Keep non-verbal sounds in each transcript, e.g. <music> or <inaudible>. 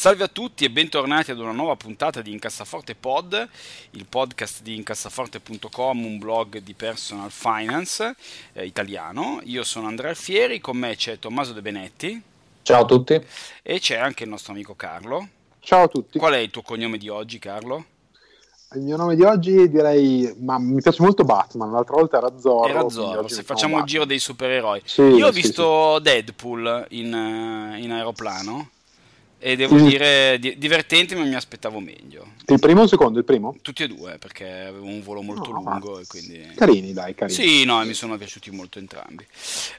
Salve a tutti e bentornati ad una nuova puntata di Incassaforte Pod, il podcast di incassaforte.com, un blog di personal finance eh, italiano. Io sono Andrea Alfieri, con me c'è Tommaso De Benetti. Ciao a tutti. E c'è anche il nostro amico Carlo. Ciao a tutti. Qual è il tuo cognome di oggi, Carlo? Il mio nome di oggi direi, ma mi piace molto Batman, l'altra volta era Zorro. Era Zorro, se facciamo il giro dei supereroi. Sì, Io ho visto sì. Deadpool in, eh, in aeroplano e devo mm. dire di- divertente, ma mi aspettavo meglio. Il primo o il secondo? Il primo? Tutti e due, perché avevo un volo molto no, lungo. E quindi... Carini, dai, carini. Sì, no, mi sono piaciuti molto entrambi.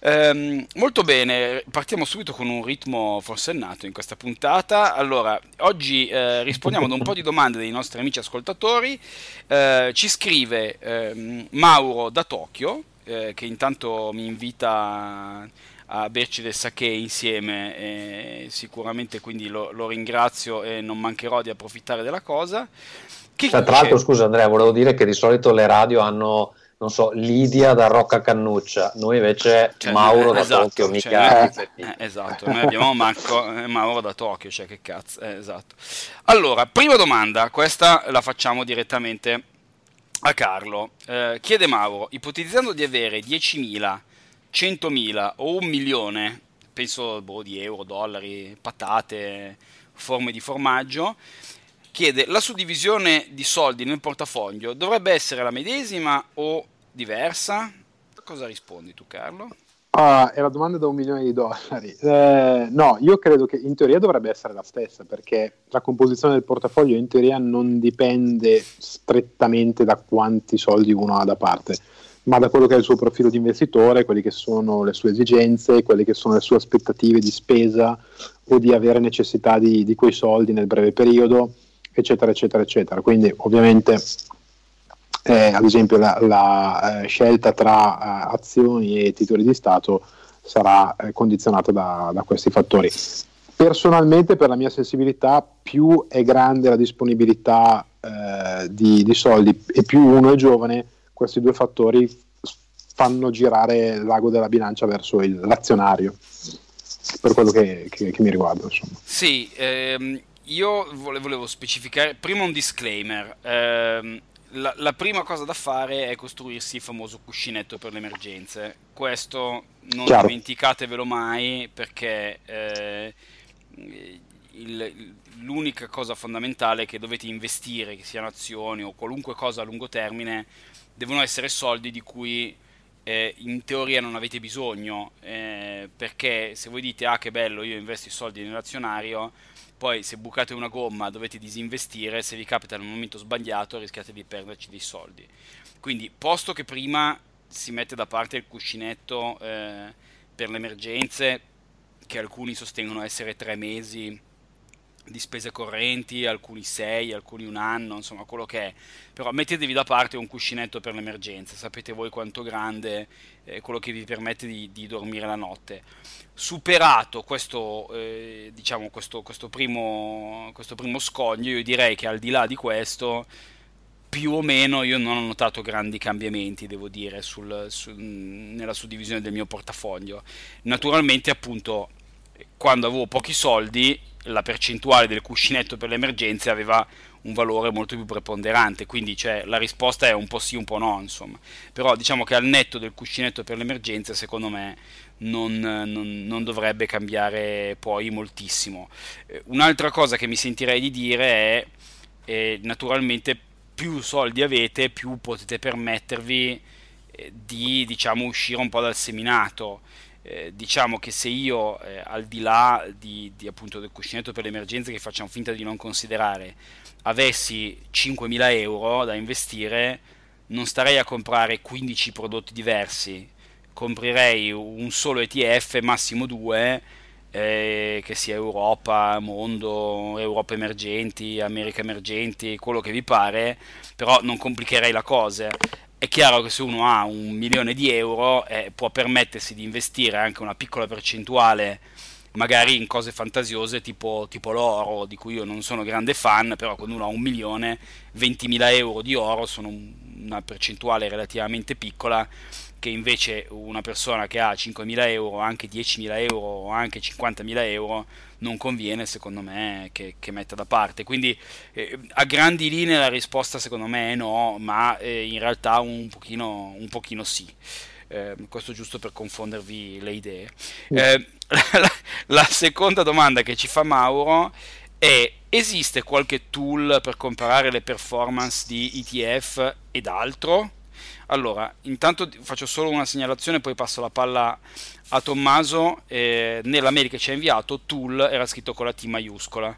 Ehm, molto bene, partiamo subito con un ritmo forsennato in questa puntata. Allora, oggi eh, rispondiamo ad un po' di domande dei nostri amici ascoltatori. Eh, ci scrive eh, Mauro da Tokyo, eh, che intanto mi invita a berci del sake insieme sicuramente quindi lo, lo, ringrazio e non mancherò di approfittare della cosa. Che cioè, tra l'altro scusa Andrea, volevo dire che di solito le radio hanno non so, Lidia da Rocca Cannuccia, noi invece cioè, Mauro eh, da esatto, Tokyo, mica cioè, eh, esatto, noi abbiamo Marco, eh, Mauro da Tokyo, cioè che cazzo, eh, esatto. Allora, prima domanda, questa la facciamo direttamente a Carlo. Eh, chiede Mauro, ipotizzando di avere 10.000 100.000 o un milione, penso boh, di euro, dollari, patate, forme di formaggio, chiede la suddivisione di soldi nel portafoglio dovrebbe essere la medesima o diversa? Cosa rispondi tu Carlo? Ah, è la domanda da un milione di dollari. Eh, no, io credo che in teoria dovrebbe essere la stessa perché la composizione del portafoglio in teoria non dipende strettamente da quanti soldi uno ha da parte ma da quello che è il suo profilo di investitore, quelle che sono le sue esigenze, quelle che sono le sue aspettative di spesa o di avere necessità di, di quei soldi nel breve periodo, eccetera, eccetera, eccetera. Quindi ovviamente eh, ad esempio la, la eh, scelta tra eh, azioni e titoli di Stato sarà eh, condizionata da, da, questi fattori. Personalmente, per la mia sensibilità, più è grande la disponibilità eh, di, di soldi e più uno è giovane, questi due fattori fanno girare l'ago della bilancia verso il, l'azionario, per quello che, che, che mi riguarda. Insomma. Sì, ehm, io volevo specificare prima un disclaimer. Ehm, la, la, prima cosa da fare è costruirsi il famoso cuscinetto per le emergenze. Questo non Chiaro. dimenticatevelo mai perché eh, il, l'unica cosa fondamentale è che dovete investire, che siano azioni o qualunque cosa a lungo termine, devono essere soldi di cui eh, in teoria non avete bisogno, eh, perché se voi dite ah che bello io investo i soldi nell'azionario, poi se bucate una gomma dovete disinvestire, se vi capita nel momento sbagliato rischiate di perderci dei soldi. Quindi posto che prima si mette da parte il cuscinetto eh, per le emergenze, che alcuni sostengono essere tre mesi, di spese correnti, alcuni 6, alcuni un anno, insomma quello che è. Però mettetevi da parte un cuscinetto per l'emergenza, sapete voi quanto grande è quello che vi permette di, di dormire la notte. Superato questo, eh, diciamo, questo, questo, primo, questo primo scoglio, io direi che al di là di questo più o meno io non ho notato grandi cambiamenti, devo dire, sul, sul, nella suddivisione del mio portafoglio. Naturalmente, appunto, quando avevo pochi soldi la percentuale del cuscinetto per le emergenze aveva un valore molto più preponderante, quindi cioè, la risposta è un po' sì, un po' no, insomma. Però diciamo che al netto del cuscinetto per le emergenze, secondo me, non, non, non dovrebbe cambiare poi moltissimo. Eh, un'altra cosa che mi sentirei di dire è, eh, naturalmente, più soldi avete, più potete permettervi eh, di, diciamo, uscire un po' dal seminato eh, diciamo che se io, eh, al di là di, di, appunto del cuscinetto per le emergenze che facciamo finta di non considerare, avessi 5.000 euro da investire, non starei a comprare 15 prodotti diversi, comprerei un solo ETF, massimo due, eh, che sia Europa, mondo, Europa emergenti, America emergenti, quello che vi pare, però non complicherei la cosa. È chiaro che se uno ha un milione di euro eh, può permettersi di investire anche una piccola percentuale magari in cose fantasiose tipo, tipo, l'oro, di cui io non sono grande fan, però quando uno ha un milione, 20.000 euro di oro sono una percentuale relativamente piccola che invece una persona che ha 5.000 euro, anche 10.000 euro o anche 50.000 euro non conviene secondo me che, che metta da parte. Quindi eh, a grandi linee la risposta secondo me è no, ma eh, in realtà un pochino, un pochino sì. Eh, questo giusto per confondervi le idee. Eh, <laughs> la, la seconda domanda che ci fa Mauro è esiste qualche tool per comparare le performance di ETF ed altro? Allora, intanto faccio solo una segnalazione, poi passo la palla a Tommaso. Eh, nella ci ha inviato, tool era scritto con la T maiuscola,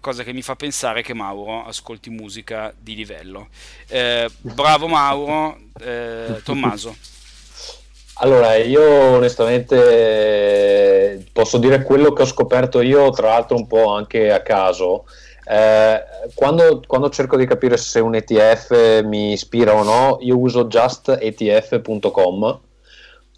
cosa che mi fa pensare che Mauro ascolti musica di livello. Eh, bravo Mauro, eh, Tommaso. Allora, io onestamente posso dire quello che ho scoperto io, tra l'altro un po' anche a caso. Eh, quando, quando, cerco di capire se un ETF mi ispira o no, io uso justetf.com,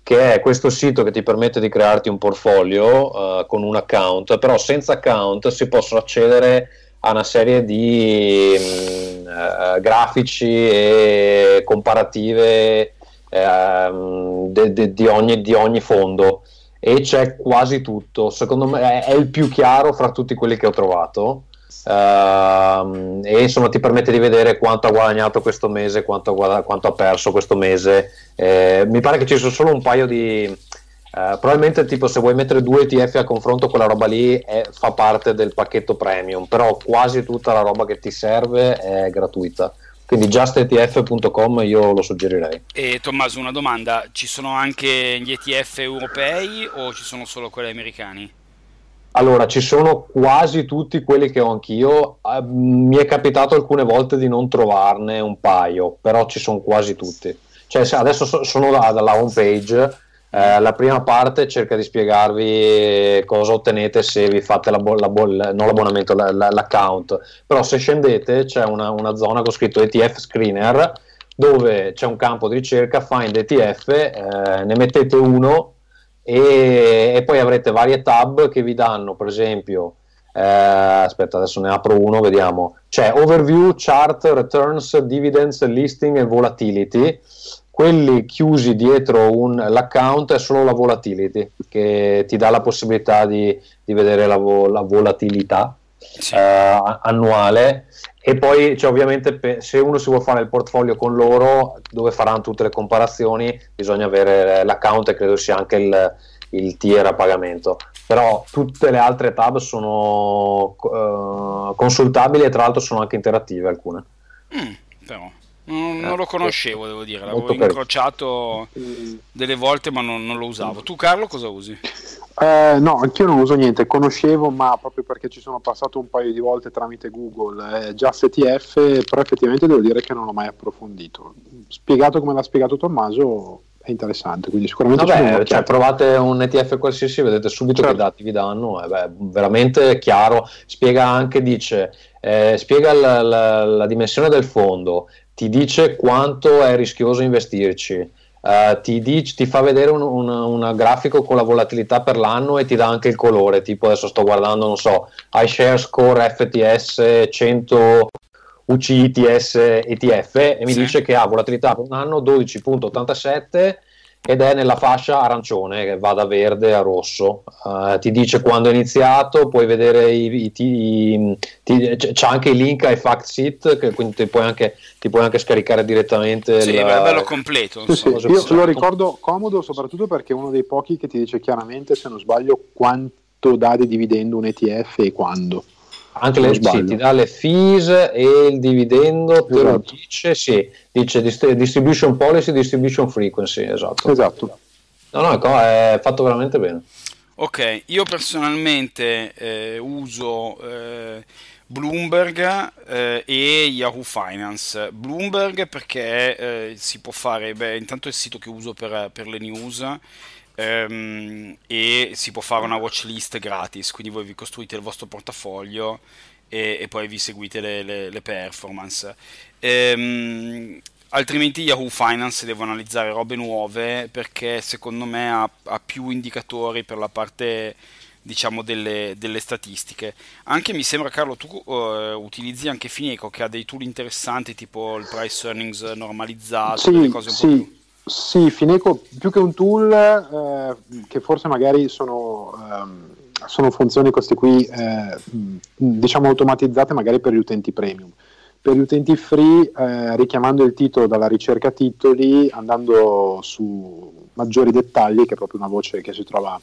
che è questo sito che ti permette di crearti un portfolio uh, con un account, però senza account si possono accedere a una serie di uh, grafici e comparative uh, de, de, di, ogni, di ogni fondo e c'è quasi tutto. Secondo me è il più chiaro fra tutti quelli che ho trovato Uh, e insomma ti permette di vedere quanto ha guadagnato questo mese, quanto, quanto ha perso questo mese. Eh, mi pare che ci sono solo un paio di. Uh, probabilmente tipo se vuoi mettere due ETF a confronto quella roba lì è, fa parte del pacchetto premium però quasi tutta la roba che ti serve è gratuita quindi justetf.com io lo suggerirei e Tommaso una domanda ci sono anche gli ETF europei o ci sono solo quelli americani? Allora, ci sono quasi tutti quelli che ho anch'io. Uh, mi è capitato alcune volte di non trovarne un paio, però ci sono quasi tutti. Cioè, adesso so, sono da, dalla home page. Eh, la prima parte cerca di spiegarvi cosa ottenete se vi fate la bo- la bo- non l'abbonamento, la, l'account. Però se scendete c'è una, una zona con scritto ETF Screener dove c'è un campo di ricerca, find ETF, eh, ne mettete uno e, e, poi avrete varie tab che vi danno per esempio eh, aspetta adesso ne apro uno vediamo. C'è overview chart returns dividends listing e volatility. Quelli chiusi dietro un, l'account è solo la volatility che ti dà la possibilità di, di vedere la, vo, la volatilità sì. eh, annuale e poi cioè, ovviamente se uno si vuole fare il portfolio con loro dove faranno tutte le comparazioni bisogna avere l'account e credo sia anche il, il tier a pagamento però tutte le altre tab sono uh, consultabili e tra l'altro sono anche interattive alcune mm, però non, non, lo conoscevo, devo dire, l'avevo incrociato delle volte ma non, non, lo usavo. Tu Carlo cosa usi? Eh, no, anch'io non uso niente, conoscevo ma proprio perché ci sono passato un paio di volte tramite Google, eh, Just ETF, però effettivamente devo dire che non l'ho mai approfondito. Spiegato come l'ha spiegato Tommaso è interessante, quindi sicuramente... Vabbè, cioè, provate un ETF qualsiasi, vedete subito certo. che dati vi danno, è beh, veramente chiaro, spiega anche, dice, eh, spiega la, la, la dimensione del fondo, ti dice quanto è rischioso investirci. Uh, ti, dice, ti, fa vedere un, un, un, grafico con la volatilità per l'anno e ti dà anche il colore. Tipo, adesso sto guardando, non so, iShare Score FTS 100 UCITS ETF e mi sì. dice che ha volatilità per un anno 12.87 ed è nella fascia arancione che va da verde a rosso. Uh, ti dice quando è iniziato, puoi vedere i, i, i, ti, c'è anche il link ai fact sheet, che quindi ti puoi anche, ti puoi anche scaricare direttamente. Sì, la, è bello completo. Sì, sì, io lo ricordo comodo soprattutto perché è uno dei pochi che ti dice chiaramente, se non sbaglio, quanto dà di dividendo un ETF e quando. Anche le, sì, ti dà le fees e il dividendo, te esatto. lo dice, sì, dice distribution policy, distribution frequency, esatto. Esatto. No, no, è fatto veramente bene. Ok, io personalmente eh, uso eh, Bloomberg eh, e Yahoo Finance. Bloomberg perché eh, si può fare, beh, intanto è il sito che uso per, per le news ehm, e si può fare una watch list gratis, quindi voi vi costruite il vostro portafoglio e, e poi vi seguite le, le, le performance. Ehm, altrimenti Yahoo Finance deve analizzare robe nuove perché secondo me ha, ha più indicatori per la parte diciamo delle, delle, statistiche anche mi sembra Carlo tu uh, utilizzi anche Fineco che ha dei tool interessanti tipo il price earnings normalizzato sì, delle cose un sì. po' più sì, Fineco più che un tool eh, che forse magari sono, ehm, sono funzioni queste qui eh, diciamo automatizzate magari per gli utenti premium per gli utenti free, eh, richiamando il titolo dalla ricerca titoli, andando su maggiori dettagli, che è proprio una voce che si trova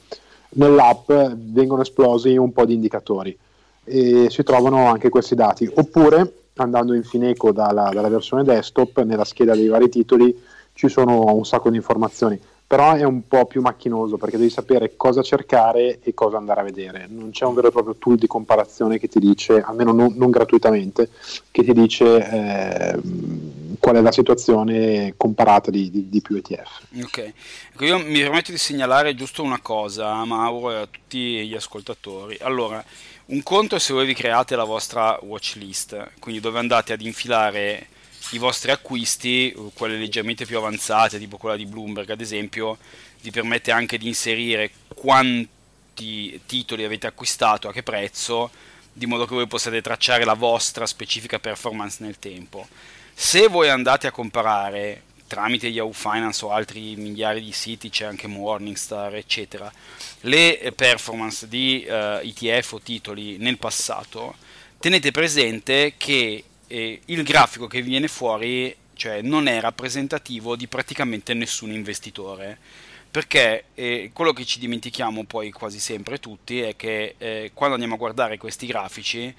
nell'app, vengono esplosi un po' di indicatori e si trovano anche questi dati. Oppure, andando in Fineco dalla, dalla versione desktop, nella scheda dei vari titoli ci sono un sacco di informazioni però è un po' più macchinoso perché devi sapere cosa cercare e cosa andare a vedere. Non c'è un vero e proprio tool di comparazione che ti dice, almeno non, non gratuitamente, che ti dice eh, qual è la situazione comparata di, di, di, più ETF. Ok, ecco, io mi permetto di segnalare giusto una cosa a Mauro e a tutti gli ascoltatori. Allora, un conto è se voi vi create la vostra watch list, quindi dove andate ad infilare i vostri acquisti, quelle leggermente più avanzate, tipo quella di Bloomberg ad esempio, vi permette anche di inserire quanti titoli avete acquistato, a che prezzo, di modo che voi possiate tracciare la vostra specifica performance nel tempo. Se voi andate a comparare tramite Yahoo Finance o altri miliardi di siti, c'è anche Morningstar, eccetera, le performance di uh, eh, ETF o titoli nel passato, tenete presente che eh, il grafico che viene fuori cioè, non è rappresentativo di praticamente nessun investitore perché eh, quello che ci dimentichiamo poi quasi sempre tutti è che eh, quando andiamo a guardare questi grafici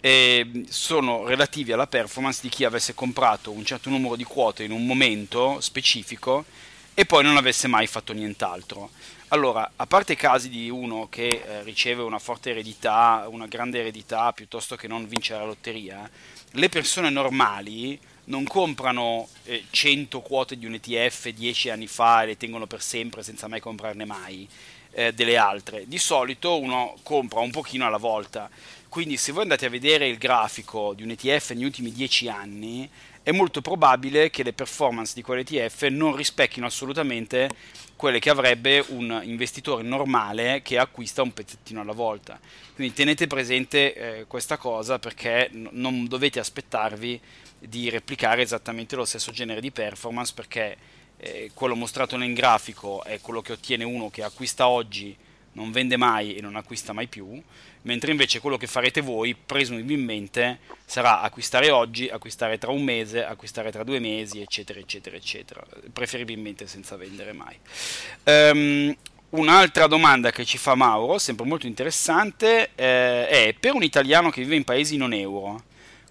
eh, sono relativi alla performance di chi avesse comprato un certo numero di quote in un momento specifico e poi non avesse mai fatto nient'altro. Allora, a parte i casi di uno che eh, riceve una forte eredità, una grande eredità, piuttosto che non vincere la lotteria, le persone normali non comprano eh, 100 quote di un ETF 10 anni fa e le tengono per sempre senza mai comprarne mai eh, delle altre. Di solito uno compra un pochino alla volta. Quindi se voi andate a vedere il grafico di un ETF negli ultimi 10 anni, è molto probabile che le performance di quell'ETF non rispecchino assolutamente quelle che avrebbe un investitore normale che acquista un pezzettino alla volta. Quindi tenete presente eh, questa cosa perché n- non dovete aspettarvi di replicare esattamente lo stesso genere di performance perché eh, quello mostrato nel grafico è quello che ottiene uno che acquista oggi non vende mai e non acquista mai più, mentre invece quello che farete voi presumibilmente sarà acquistare oggi, acquistare tra un mese, acquistare tra due mesi, eccetera, eccetera, eccetera, preferibilmente senza vendere mai. Um, un'altra domanda che ci fa Mauro, sempre molto interessante, eh, è per un italiano che vive in paesi non euro,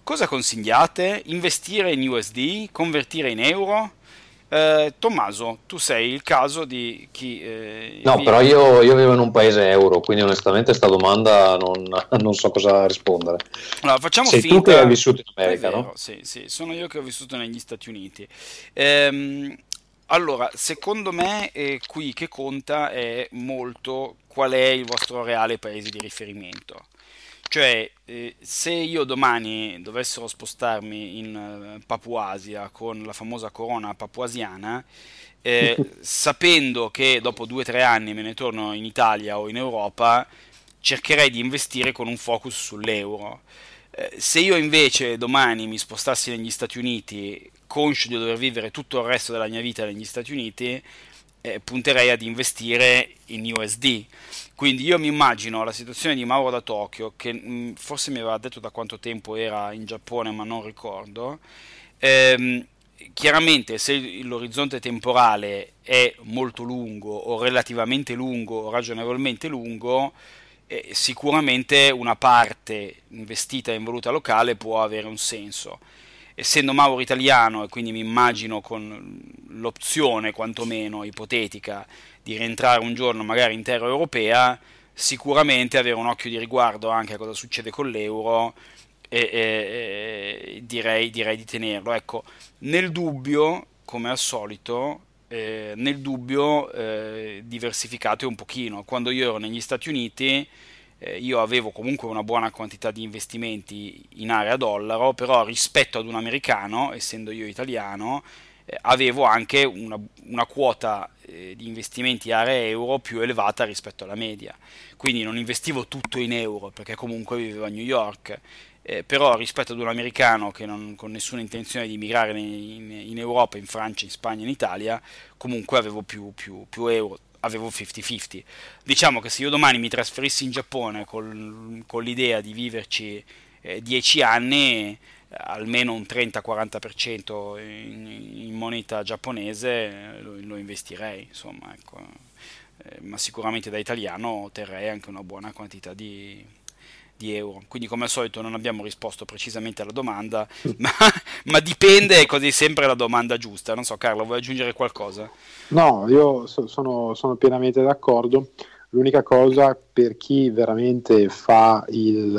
cosa consigliate? Investire in USD? Convertire in euro? Eh, Tommaso, tu sei il caso di chi... Eh, no, però io, io, vivo in un paese euro, quindi onestamente questa domanda non, <laughs> non, so cosa rispondere. Allora, facciamo sei finta... tu che hai vissuto in America, vero, no? Sì, sì, sono io che ho vissuto negli Stati Uniti. Ehm, allora, secondo me eh, qui che conta è molto qual è il vostro reale paese di riferimento. Cioè, eh, se io domani dovessero spostarmi in uh, Papuasia con la famosa corona papuasiana, eh, <laughs> sapendo che dopo due o tre anni me ne torno in Italia o in Europa, cercherei di investire con un focus sull'euro. Eh, se io invece domani mi spostassi negli Stati Uniti, conscio di dover vivere tutto il resto della mia vita negli Stati Uniti, eh, punterei ad investire in USD. Quindi io mi immagino la situazione di Mauro da Tokyo, che mh, mm, forse mi aveva detto da quanto tempo era in Giappone, ma non ricordo. Ehm, chiaramente se l'orizzonte temporale è molto lungo o relativamente lungo o ragionevolmente lungo, eh, sicuramente una parte investita in valuta locale può avere un senso essendo Mauro italiano e quindi mi immagino con l'opzione quantomeno ipotetica di rientrare un giorno magari in terra europea, sicuramente avere un occhio di riguardo anche a cosa succede con l'euro e, e, e direi, direi, di tenerlo. Ecco, nel dubbio, come al solito, eh, nel dubbio eh, diversificate un pochino. Quando io ero negli Stati Uniti eh, io avevo comunque una buona quantità di investimenti in area dollaro, però rispetto ad un americano, essendo io italiano, eh, avevo anche una, una quota eh, di investimenti area euro più elevata rispetto alla media. Quindi non investivo tutto in euro perché comunque vivevo a New York. Eh, però rispetto ad un americano che non con nessuna intenzione di migrare in, in, Europa, in Francia, in Spagna, in Italia, comunque avevo più, più, più euro avevo 50-50. Diciamo che se io domani mi trasferissi in Giappone col, con l'idea di viverci eh, 10 anni, almeno un 30-40% in, in, moneta giapponese eh, lo, lo investirei, insomma, ecco. eh, ma sicuramente da italiano terrei anche una buona quantità di, di euro. Quindi, come al solito, non abbiamo risposto precisamente alla domanda, <laughs> ma, ma dipende, così sempre la domanda giusta. Non so, Carlo, vuoi aggiungere qualcosa? No, io so, sono, sono, pienamente d'accordo. L'unica cosa per chi veramente fa il,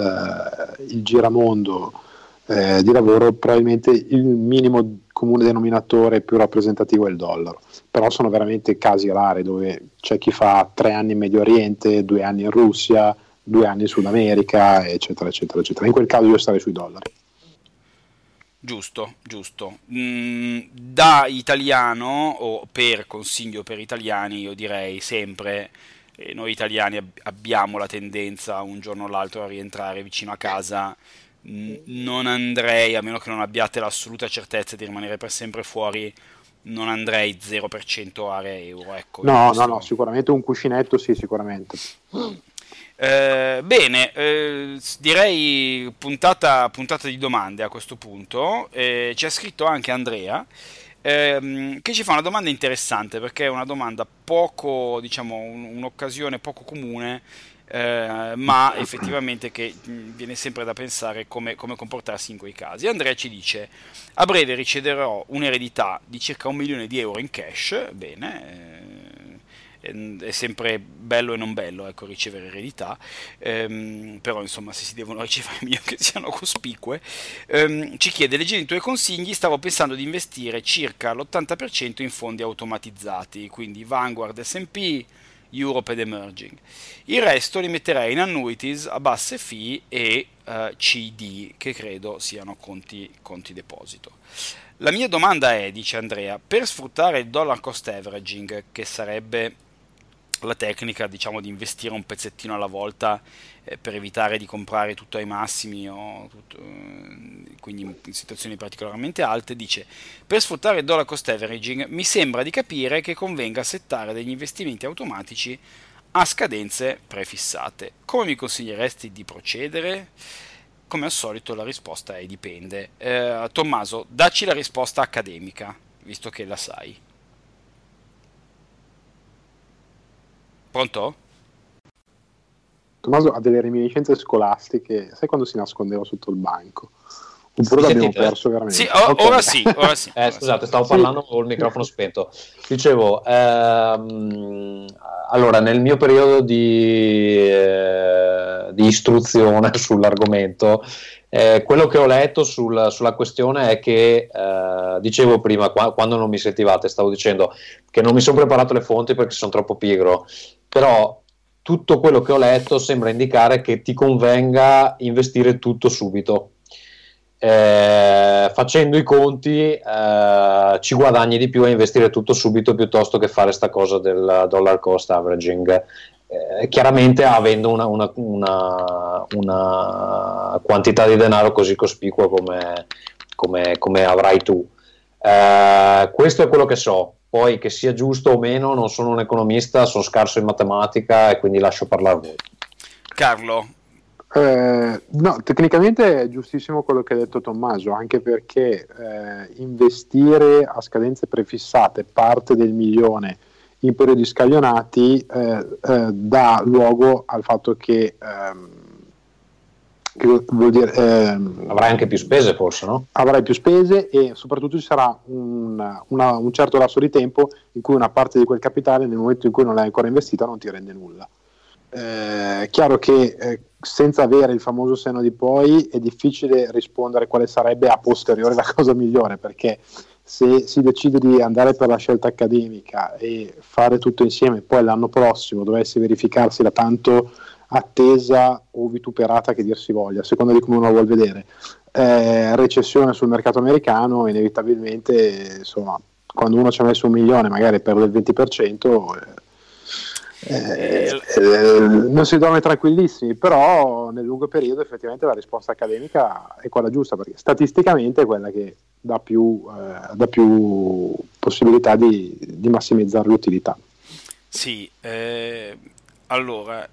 eh, il giramondo eh, di lavoro, probabilmente il minimo comune denominatore più rappresentativo è il dollaro. Però sono veramente casi rari dove c'è chi fa tre anni in Medio Oriente, due anni in Russia, due anni in Sud America, eccetera, eccetera, eccetera. In quel caso io starei sui dollari. Giusto, giusto. Mm, da italiano o per consiglio per italiani, io direi sempre, eh, noi italiani ab- abbiamo la tendenza un giorno o l'altro a rientrare vicino a casa. Non andrei, a meno che non abbiate l'assoluta certezza di rimanere per sempre fuori, non andrei 0% area euro. Ecco, no, no, no, sicuramente un cuscinetto sì, sicuramente. Eh, bene, eh, direi puntata, puntata, di domande a questo punto. Eh, ci ha scritto anche Andrea ehm, che ci fa una domanda interessante perché è una domanda poco, diciamo, un, un'occasione poco comune. Eh, ma effettivamente che mm, viene sempre da pensare come, come, comportarsi in quei casi. Andrea ci dice: A breve riceverò un'eredità di circa un milione di euro in cash. Bene, eh, è sempre bello e non bello ecco, ricevere eredità, ehm, però insomma se si devono ricevere <laughs> meglio che siano cospicue. Ehm, ci chiede, leggendo i tuoi consigli, stavo pensando di investire circa l'80% in fondi automatizzati, quindi Vanguard, S&P, Europe ed Emerging. Il resto li metterei in annuities a basse fee e uh, CD, che credo siano conti, conti deposito. La mia domanda è, dice Andrea, per sfruttare il dollar cost averaging, che sarebbe la tecnica diciamo di investire un pezzettino alla volta eh, per evitare di comprare tutto ai massimi o tutto, eh, quindi in situazioni particolarmente alte dice per sfruttare il dollar cost averaging mi sembra di capire che convenga settare degli investimenti automatici a scadenze prefissate. Come mi consiglieresti di procedere? come al solito la risposta è dipende. Eh, Tommaso dacci la risposta accademica visto che la sai Pronto? Tommaso ha delle reminiscenze scolastiche, sai quando si nascondeva sotto il banco? Oppure l'abbiamo perso veramente? Sì, o- okay. ora sì. Ora sì. <laughs> eh, scusate, stavo parlando sì. con il microfono spento. Dicevo, ehm, allora, nel mio periodo di, eh, di istruzione <laughs> sull'argomento, eh, quello che ho letto sul, sulla questione è che, eh, dicevo prima, qua, quando non mi sentivate, stavo dicendo che non mi sono preparato le fonti perché sono troppo pigro, però tutto quello che ho letto sembra indicare che ti convenga investire tutto subito. Eh, facendo i conti eh, ci guadagni di più a investire tutto subito piuttosto che fare questa cosa del dollar cost averaging eh, chiaramente avendo una, una, una, una, quantità di denaro così cospicua come, come, come avrai tu. Eh, questo è quello che so, poi che sia giusto o meno, non sono un economista, sono scarso in matematica e quindi lascio parlare a voi. Carlo. Eh, no, tecnicamente è giustissimo quello che ha detto Tommaso, anche perché eh, investire a scadenze prefissate parte del milione in periodi scaglionati eh, eh, dà luogo al fatto che, ehm, che vuol dire, ehm, avrai anche più spese forse, no? Avrai più spese e soprattutto ci sarà un, una, un certo lasso di tempo in cui una parte di quel capitale nel momento in cui non l'hai ancora investita non ti rende nulla. Eh, è chiaro che eh, senza avere il famoso seno di poi è difficile rispondere quale sarebbe a posteriore la cosa migliore perché se si decide di andare per la scelta accademica e fare tutto insieme, poi l'anno prossimo dovesse verificarsi la tanto attesa o vituperata che dir si voglia, a seconda di come uno vuol vedere, eh, recessione sul mercato americano, inevitabilmente insomma, quando uno ci ha messo un milione magari perde il 20%. Eh, eh, non si dorme tranquillissimi, però nel lungo periodo effettivamente la risposta accademica è quella giusta, perché statisticamente è quella che dà più, eh, dà più possibilità di, di, massimizzare l'utilità. Sì, eh, allora,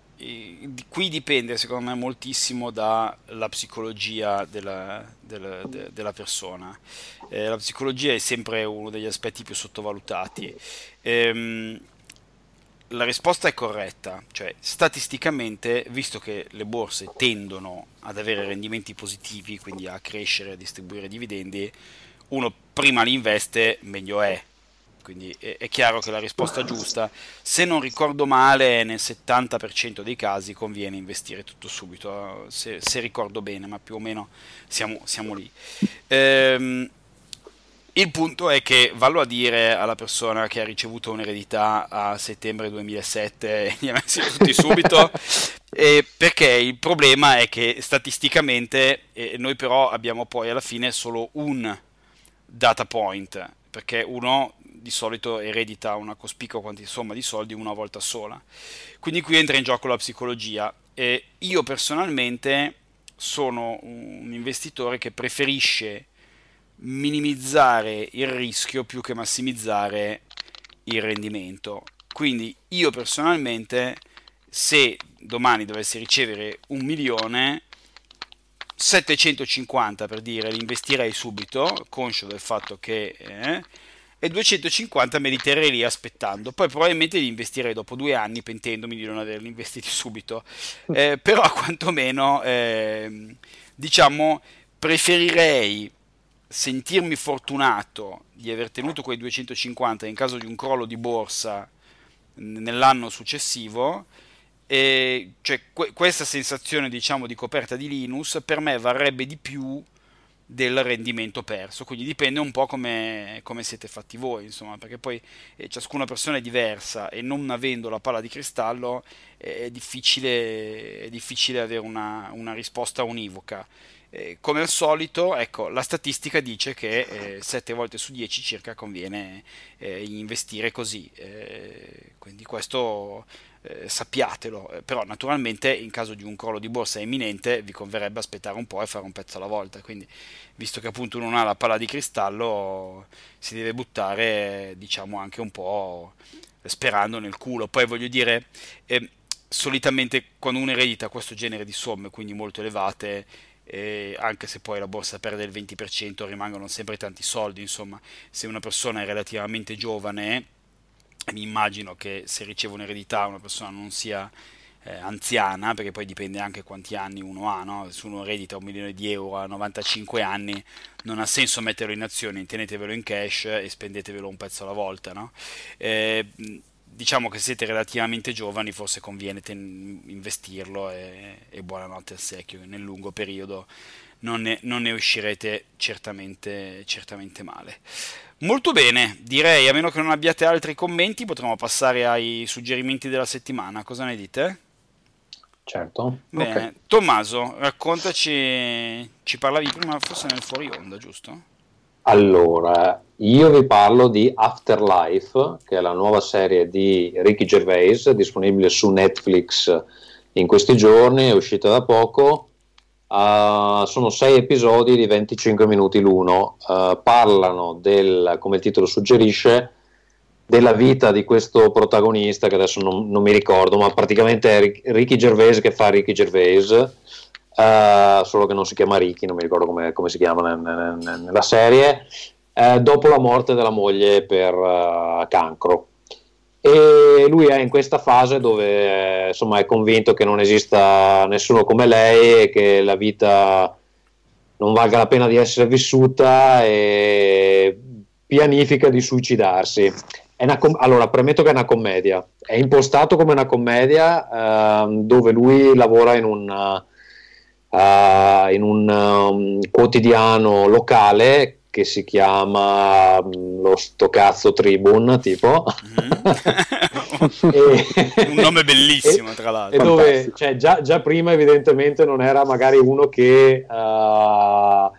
qui dipende secondo me moltissimo dalla psicologia della, della, de, della persona. Eh, la psicologia è sempre uno degli aspetti più sottovalutati. Ehm, la risposta è corretta, cioè statisticamente, visto che le borse tendono ad avere rendimenti positivi, quindi a crescere, a distribuire dividendi, uno prima li investe, meglio è. Quindi è, è chiaro che la risposta giusta, se non ricordo male, nel 70% dei casi conviene investire tutto subito, se, se ricordo bene, ma più o meno siamo, siamo lì. Ehm, il punto è che vallo a dire alla persona che ha ricevuto un'eredità a settembre 2007 e li ha messi tutti subito, eh, perché il problema è che statisticamente eh, noi però abbiamo poi alla fine solo un data point, perché uno di solito eredita una cospicua somma di soldi una volta sola. Quindi qui entra in gioco la psicologia e io personalmente sono un investitore che preferisce minimizzare il rischio più che massimizzare il rendimento. Quindi io personalmente, se domani dovessi ricevere un milione, 750 per dire li investirei subito, conscio del fatto che... Eh, e 250 me li terrei lì aspettando. Poi probabilmente li investirei dopo due anni pentendomi di non averli investiti <laughs> subito. Eh, però quantomeno, eh, diciamo, preferirei sentirmi fortunato di aver tenuto quei 250 in caso di un crollo di borsa nell'anno successivo e cioè que- questa sensazione diciamo di coperta di Linus per me varrebbe di più del rendimento perso. Quindi dipende un po' come, come siete fatti voi insomma perché poi eh, ciascuna persona è diversa e non avendo la palla di cristallo è difficile, è difficile avere una, una risposta univoca eh, come al solito, ecco, la statistica dice che eh, 7 volte su 10 circa conviene eh, investire così, eh, quindi questo eh, sappiatelo, eh, però naturalmente in caso di un crollo di borsa imminente vi converrebbe aspettare un po' e fare un pezzo alla volta, quindi visto che appunto non ha la palla di cristallo si deve buttare diciamo anche un po' sperando nel culo, poi voglio dire solitamente quando uno eredita questo genere di somme, quindi molto elevate, e anche se poi la borsa perde il 20% rimangono sempre tanti soldi, insomma se una persona è relativamente giovane mi immagino che se riceve un'eredità una persona non sia eh, anziana, perché poi dipende anche quanti anni uno ha, no? se uno eredita un milione di euro a 95 anni non ha senso metterlo in azioni, tenetevelo in cash e spendetevelo un pezzo alla volta. No? Eh, diciamo che se siete relativamente giovani forse conviene ten- investirlo e, e, buonanotte al secchio, nel lungo periodo non ne, non ne uscirete certamente, certamente male. Molto bene, direi, a meno che non abbiate altri commenti, potremo passare ai suggerimenti della settimana. Cosa ne dite? Certo. Bene, okay. Tommaso, raccontaci, ci parlavi prima forse nel fuori onda, giusto? Allora, io vi parlo di Afterlife, che è la nuova serie di Ricky Gervais, disponibile su Netflix in questi giorni, è uscita da poco. Uh, sono sei episodi di 25 minuti l'uno. Uh, parlano del, come il titolo suggerisce, della vita di questo protagonista che adesso non, non mi ricordo, ma praticamente è Ricky Gervais che fa Ricky Gervais. Uh, solo che non si chiama Ricky, non mi ricordo come, come si chiama nella serie, eh, dopo la morte della moglie per uh, cancro. E lui è in questa fase dove insomma, è convinto che non esista nessuno come lei e che la vita non valga la pena di essere vissuta e pianifica di suicidarsi. Com- allora, premetto che è una commedia, è impostato come una commedia uh, dove lui lavora in un, uh, in un um, quotidiano locale che si chiama mm, lo Stocazzo Tribune, tipo. Mm. <laughs> <laughs> e, Un nome bellissimo, e, tra l'altro. E dove, cioè, già, già, prima evidentemente non era magari uno che... Uh,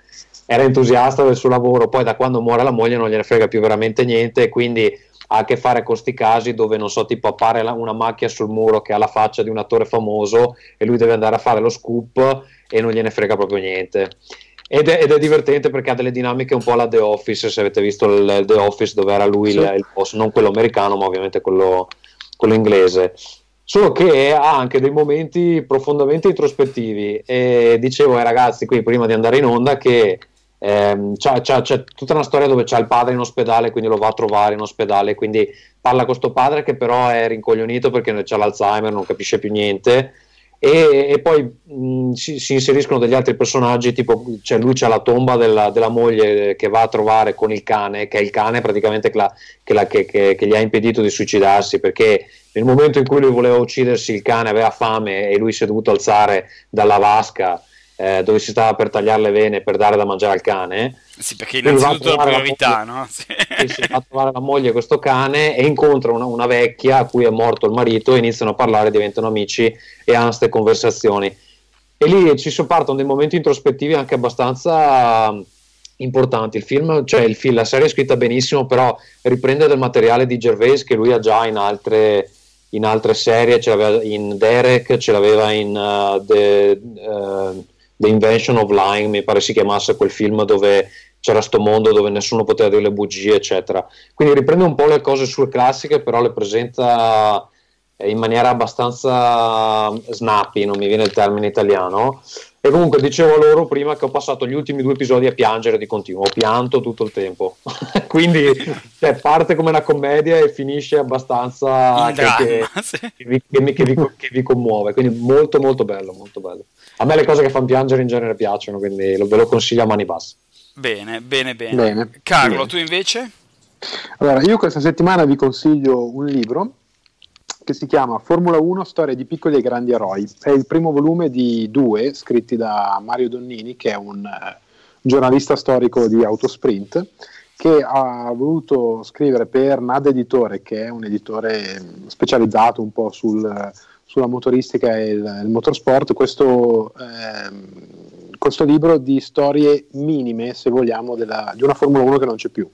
era entusiasta del suo lavoro, poi da quando muore la moglie non gliene frega più veramente niente, quindi ha a che fare con questi casi dove non so, tipo appare una macchia sul muro che ha la faccia di un attore famoso e lui deve andare a fare lo scoop e non gliene frega proprio niente. Ed è, ed è, divertente perché ha delle dinamiche un po' alla The Office, se avete visto il, The Office dove era lui sì. il, il boss, non quello americano ma ovviamente quello, quello inglese. Solo che ha anche dei momenti profondamente introspettivi e dicevo ai ragazzi qui prima di andare in onda che eh, c'è, c'è, c'è, tutta una storia dove c'è il padre in ospedale, quindi lo va a trovare in ospedale, quindi parla con questo padre che però è rincoglionito perché ha l'Alzheimer, non capisce più niente. E, e poi mh, si, si, inseriscono degli altri personaggi, tipo cioè lui c'ha la tomba della, della, moglie che va a trovare con il cane, che è il cane praticamente che, la, che, la, che, che gli ha impedito di suicidarsi, perché nel momento in cui lui voleva uccidersi il cane aveva fame e lui si è dovuto alzare dalla vasca eh, dove si stava per tagliare le vene per dare da mangiare al cane. Sì, perché innanzitutto la priorità, la moglie, no? Sì. si va a trovare la moglie questo cane e incontra una, una, vecchia a cui è morto il marito e iniziano a parlare, diventano amici e hanno queste conversazioni. E lì ci partono dei momenti introspettivi anche abbastanza importanti. Il film, cioè il film, la serie è scritta benissimo, però riprende del materiale di Gervais che lui ha già in altre, in altre serie, ce l'aveva in Derek, ce l'aveva in uh, The, uh, The Invention of Lying, mi pare si chiamasse quel film dove c'era sto mondo dove nessuno poteva dire le bugie, eccetera. Quindi riprende un po' le cose sue classiche, però le presenta eh, in maniera abbastanza snappy, non mi viene il termine italiano. E comunque dicevo loro prima che ho passato gli ultimi due episodi a piangere di continuo, ho pianto tutto il tempo. <laughs> Quindi cioè, parte come una commedia e finisce abbastanza che, che, <laughs> sì. che, vi, che, vi, che vi commuove. Quindi molto molto bello, molto bello. A me le cose che fanno piangere in genere piacciono, quindi lo, ve lo consiglio a mani basse. Bene, bene, bene. bene. Carlo, bene. tu invece? Allora, io questa settimana vi consiglio un libro che si chiama Formula 1 Storia di piccoli e grandi eroi. È il primo volume di due scritti da Mario Donnini, che è un uh, giornalista storico di Autosprint, che ha voluto scrivere per NAD Editore, che è un editore specializzato un po' sul sulla motoristica e il, il motorsport, questo, eh, questo, libro di storie minime, se vogliamo, della, di una Formula 1 che non c'è più.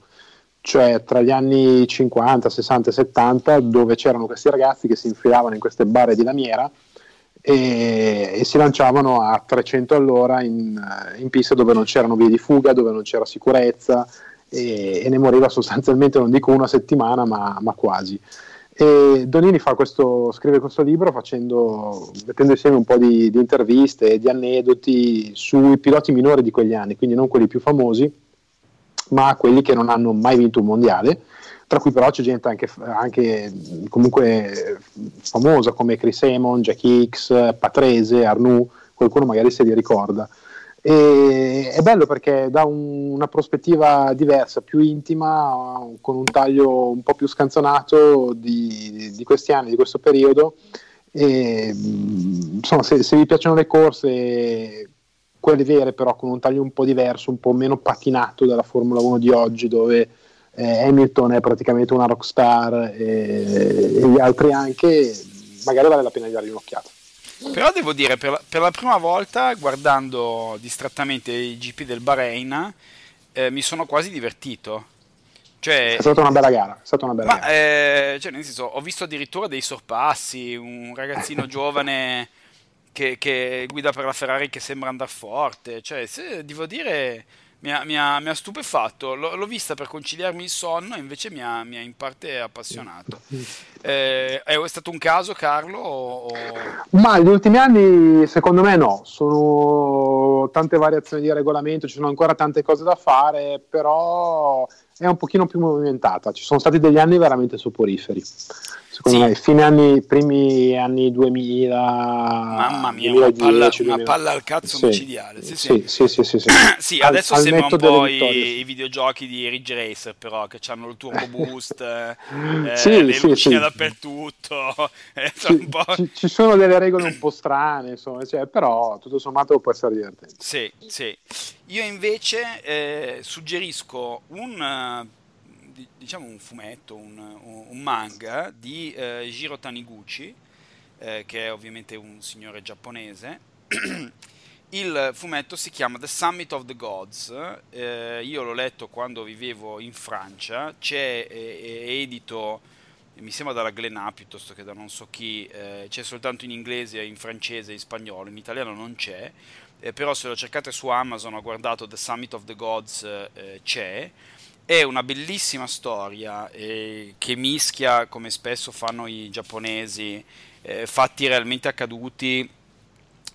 Cioè tra gli anni 50, 60 e 70, dove c'erano questi ragazzi che si infilavano in queste barre di lamiera e, e si lanciavano a 300 all'ora in, in piste dove non c'erano vie di fuga, dove non c'era sicurezza e, e ne moriva sostanzialmente, non dico una settimana, ma, ma quasi. E Donini questo, scrive questo libro facendo, mettendo insieme un po' di, di interviste e di aneddoti sui piloti minori di quegli anni, quindi non quelli più famosi, ma quelli che non hanno mai vinto un mondiale, tra cui però c'è gente anche, anche comunque famosa come Chris Amon, Jack Hicks, Patrese, Arnoux, qualcuno magari se li ricorda. E è bello perché dà un, una prospettiva diversa, più intima, con un taglio un po' più scanzonato di, di questi anni, di questo periodo. E, insomma, se, se vi piacciono le corse, quelle vere, però con un taglio un po' diverso, un po' meno patinato dalla Formula 1 di oggi, dove eh, Hamilton è praticamente una rockstar e, e gli altri anche, magari vale la pena di dargli un'occhiata. Però devo dire, per la, per la, prima volta, guardando distrattamente i GP del Bahrain, eh, mi sono quasi divertito. Cioè, è stata una bella gara. È stata una bella ma, gara. Eh, cioè, nel senso, ho visto addirittura dei sorpassi, un ragazzino <laughs> giovane che, che, guida per la Ferrari che sembra andare forte. Cioè, se, devo dire mi ha, mi ha, mi ha stupefatto. L- l'ho vista per conciliarmi il sonno e invece mi ha, mi ha in parte appassionato. Eh, è stato un caso, Carlo? O... Ma negli ultimi anni, secondo me, no. Sono tante variazioni di regolamento, ci sono ancora tante cose da fare, però è un pochino più movimentata. Ci sono stati degli anni veramente soporiferi secondo sì. me, fine anni, primi anni 2000. Mamma mia, 2010, una, palla, 2000. una palla al cazzo sì. micidiale. Sì, sì, sì. sì, sì, sì sì, <coughs> adesso al, sembra un po' i, i, videogiochi di Ridge Racer, però che hanno il turbo <laughs> boost, eh, eh le lucine dappertutto. <laughs> Eh, ci, ci, ci, sono delle regole un po' strane, insomma, cioè, però tutto sommato può essere divertente. Sì, sì. Io invece eh, suggerisco un, diciamo un fumetto, un, un manga di eh, Jiro Taniguchi, eh, che è ovviamente un signore giapponese. <clears throat> Il fumetto si chiama The Summit of the Gods, eh, io l'ho letto quando vivevo in Francia, c'è è edito, mi sembra dalla Glenà piuttosto che da non so chi, eh, c'è soltanto in inglese, in francese, in spagnolo, in italiano non c'è, eh, però se lo cercate su Amazon ho guardato The Summit of the Gods, eh, c'è, è una bellissima storia eh, che mischia, come spesso fanno i giapponesi, eh, fatti realmente accaduti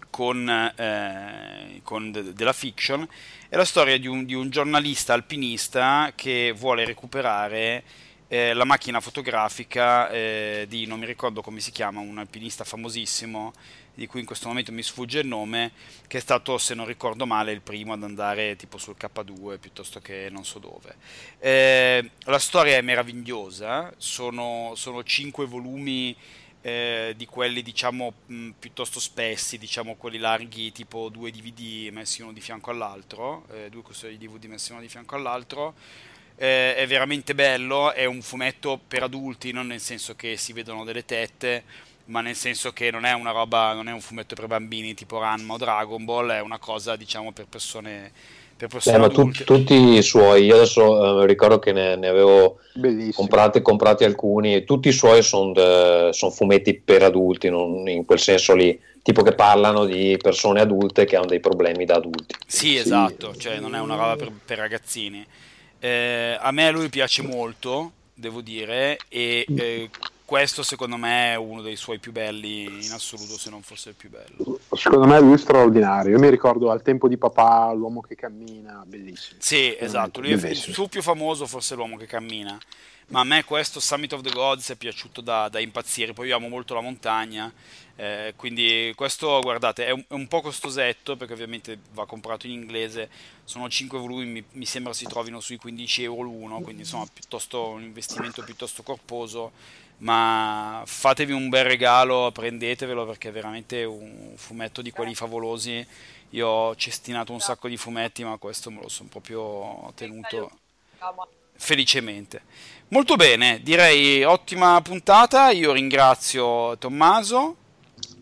con, eh, con de- della fiction, è la storia di un, di un, giornalista alpinista che vuole recuperare eh, la macchina fotografica eh, di, non mi ricordo come si chiama, un alpinista famosissimo, di cui in questo momento mi sfugge il nome, che è stato, se non ricordo male, il primo ad andare tipo sul K2 piuttosto che non so dove. Eh, la storia è meravigliosa, sono, sono cinque volumi eh, di quelli diciamo mh, piuttosto spessi, diciamo quelli larghi tipo due DVD messi uno di fianco all'altro, eh, due di DVD messi uno di fianco all'altro. Eh, è veramente bello, è un fumetto per adulti, non nel senso che si vedono delle tette, ma nel senso che non è una roba, non è un fumetto per bambini tipo Ranma o Dragon Ball, è una cosa diciamo per persone per Beh, ma tu, tutti i suoi, io adesso eh, ricordo che ne, ne avevo comprati, comprati, alcuni, e tutti i suoi sono son fumetti per adulti, non in quel senso lì, tipo che parlano di persone adulte che hanno dei problemi da adulti. Sì, sì. esatto, cioè non è una roba per, per ragazzini. Eh, a me lui piace molto, devo dire, e eh, questo secondo me è uno dei suoi più belli in assoluto, se non fosse il più bello. Secondo me lui è straordinario. Io mi ricordo al tempo di papà, l'uomo che cammina, bellissimo. Sì, esatto. Lui è il suo più famoso, forse l'uomo che cammina. Ma a me questo Summit of the Gods è piaciuto da, da impazzire. Poi io amo molto la montagna. Eh, quindi questo, guardate, è un, è un, po' costosetto perché ovviamente va comprato in inglese. Sono 5 volumi, mi, mi sembra si trovino sui 15 euro l'uno. Quindi insomma, piuttosto un investimento piuttosto corposo ma fatevi un bel regalo, prendetevelo perché è veramente un fumetto di quelli favolosi. Io ho cestinato un sacco di fumetti, ma questo me lo sono proprio tenuto felicemente. Molto bene, direi ottima puntata. Io ringrazio Tommaso.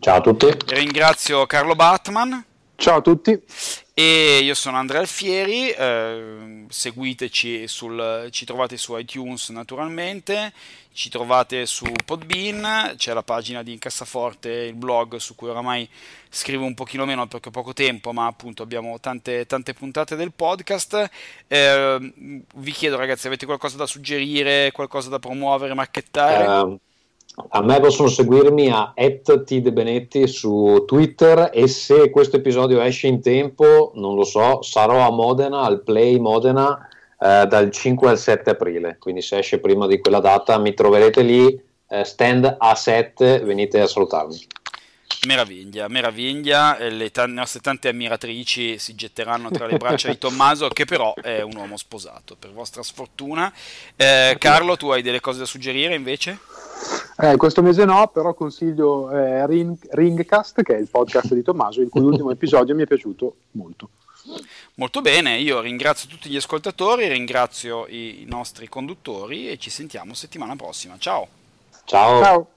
Ciao a tutti. Ringrazio Carlo Batman. Ciao a tutti. E io sono Andrea Alfieri, eh, seguiteci, sul, ci trovate su iTunes naturalmente, ci trovate su Podbean, c'è la pagina di Incassaforte, il blog su cui oramai scrivo un pochino meno perché ho poco tempo, ma appunto abbiamo tante, tante puntate del podcast. Eh, vi chiedo ragazzi, avete qualcosa da suggerire, qualcosa da promuovere, marchettare? Uh a me possono seguirmi a @tdebenetti su Twitter e se questo episodio esce in tempo, non lo so, sarò a Modena, al Play Modena eh, dal 5 al 7 aprile, quindi se esce prima di quella data mi troverete lì, eh, stand A7, venite a salutarmi. Meraviglia, meraviglia, le, t- nostre tante ammiratrici si getteranno tra le braccia di Tommaso che però è un uomo sposato, per vostra sfortuna. Eh, Carlo, tu hai delle cose da suggerire invece? Eh, questo mese no, però consiglio eh, Ring, Ringcast, che è il podcast di Tommaso, il cui ultimo <laughs> episodio mi è piaciuto molto. Molto bene, io ringrazio tutti gli ascoltatori, ringrazio i nostri conduttori e ci sentiamo settimana prossima. Ciao. Ciao. Ciao.